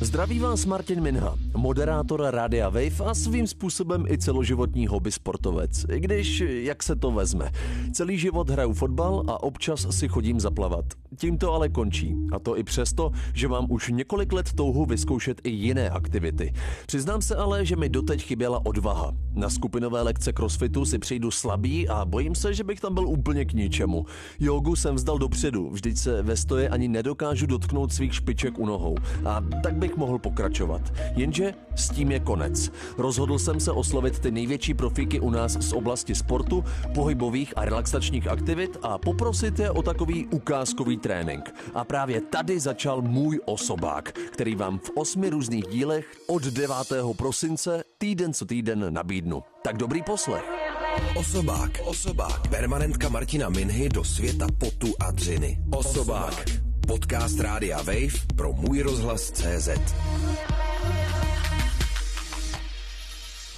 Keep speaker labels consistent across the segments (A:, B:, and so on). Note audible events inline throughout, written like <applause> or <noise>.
A: Zdraví vás Martin Minha, moderátor Rádia Wave a svým způsobem i celoživotní hobby sportovec. I když, jak se to vezme. Celý život hraju fotbal a občas si chodím zaplavat. Tím to ale končí. A to i přesto, že mám už několik let touhu vyzkoušet i jiné aktivity. Přiznám se ale, že mi doteď chyběla odvaha. Na skupinové lekce crossfitu si přijdu slabý a bojím se, že bych tam byl úplně k ničemu. Jogu jsem vzdal dopředu, vždyť se ve stoje ani nedokážu dotknout svých špiček u nohou. A tak bych mohl pokračovat. Jenže s tím je konec. Rozhodl jsem se oslovit ty největší profíky u nás z oblasti sportu, pohybových a relaxačních aktivit a poprosit je o takový ukázkový trénink. A právě tady začal můj osobák, který vám v osmi různých dílech od 9. prosince týden co týden nabídnu. Tak dobrý poslech.
B: Osobák, osobák, permanentka Martina Minhy do světa potu a dřiny. Osobák. Podcast Rádia Wave pro můj rozhlas CZ.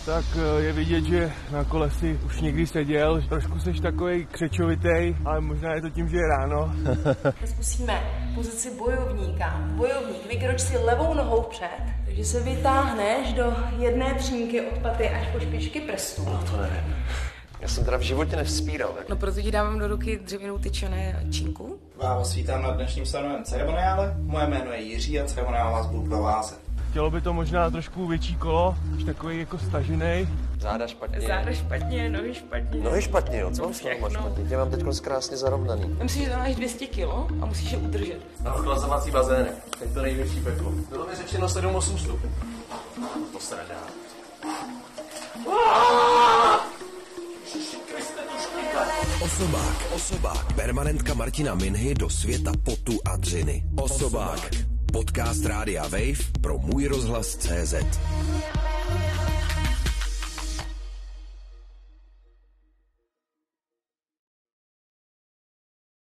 C: Tak eh, je vidět, že na kole si už někdy seděl. Trošku seš takový křečovitý, ale možná je to tím, že je ráno. <laughs>
D: Zkusíme pozici bojovníka. Bojovník, vykroč si levou nohou před, takže se vytáhneš do jedné třínky od paty až po špičky prstů.
A: No to nevím. Já jsem teda v životě nevzpíral. Tak...
D: No proto ti dávám do ruky dřevěnou tyčené činku.
E: Já vás vítám na dnešním stanovém ceremoniále. Moje jméno je Jiří a ceremoniál vás budu provázet.
C: Chtělo by to možná trošku větší kolo, už takový jako stažený.
A: Záda špatně.
D: Záda špatně, nohy špatně.
A: Nohy špatně, jo. Co mám s nohama špatně? Tě mám teď krásně zarovnaný.
D: Myslím, že tam máš 200 kilo a musíš je udržet.
A: Na ochlazovací bazének. Teď to největší peklo. Bylo mi řečeno 7-8 stupňů. To se nedá.
B: Osobák, osobák, permanentka Martina Minhy do světa potu a dřiny. Osobák. Podcast Rádia Wave pro můj rozhlas CZ.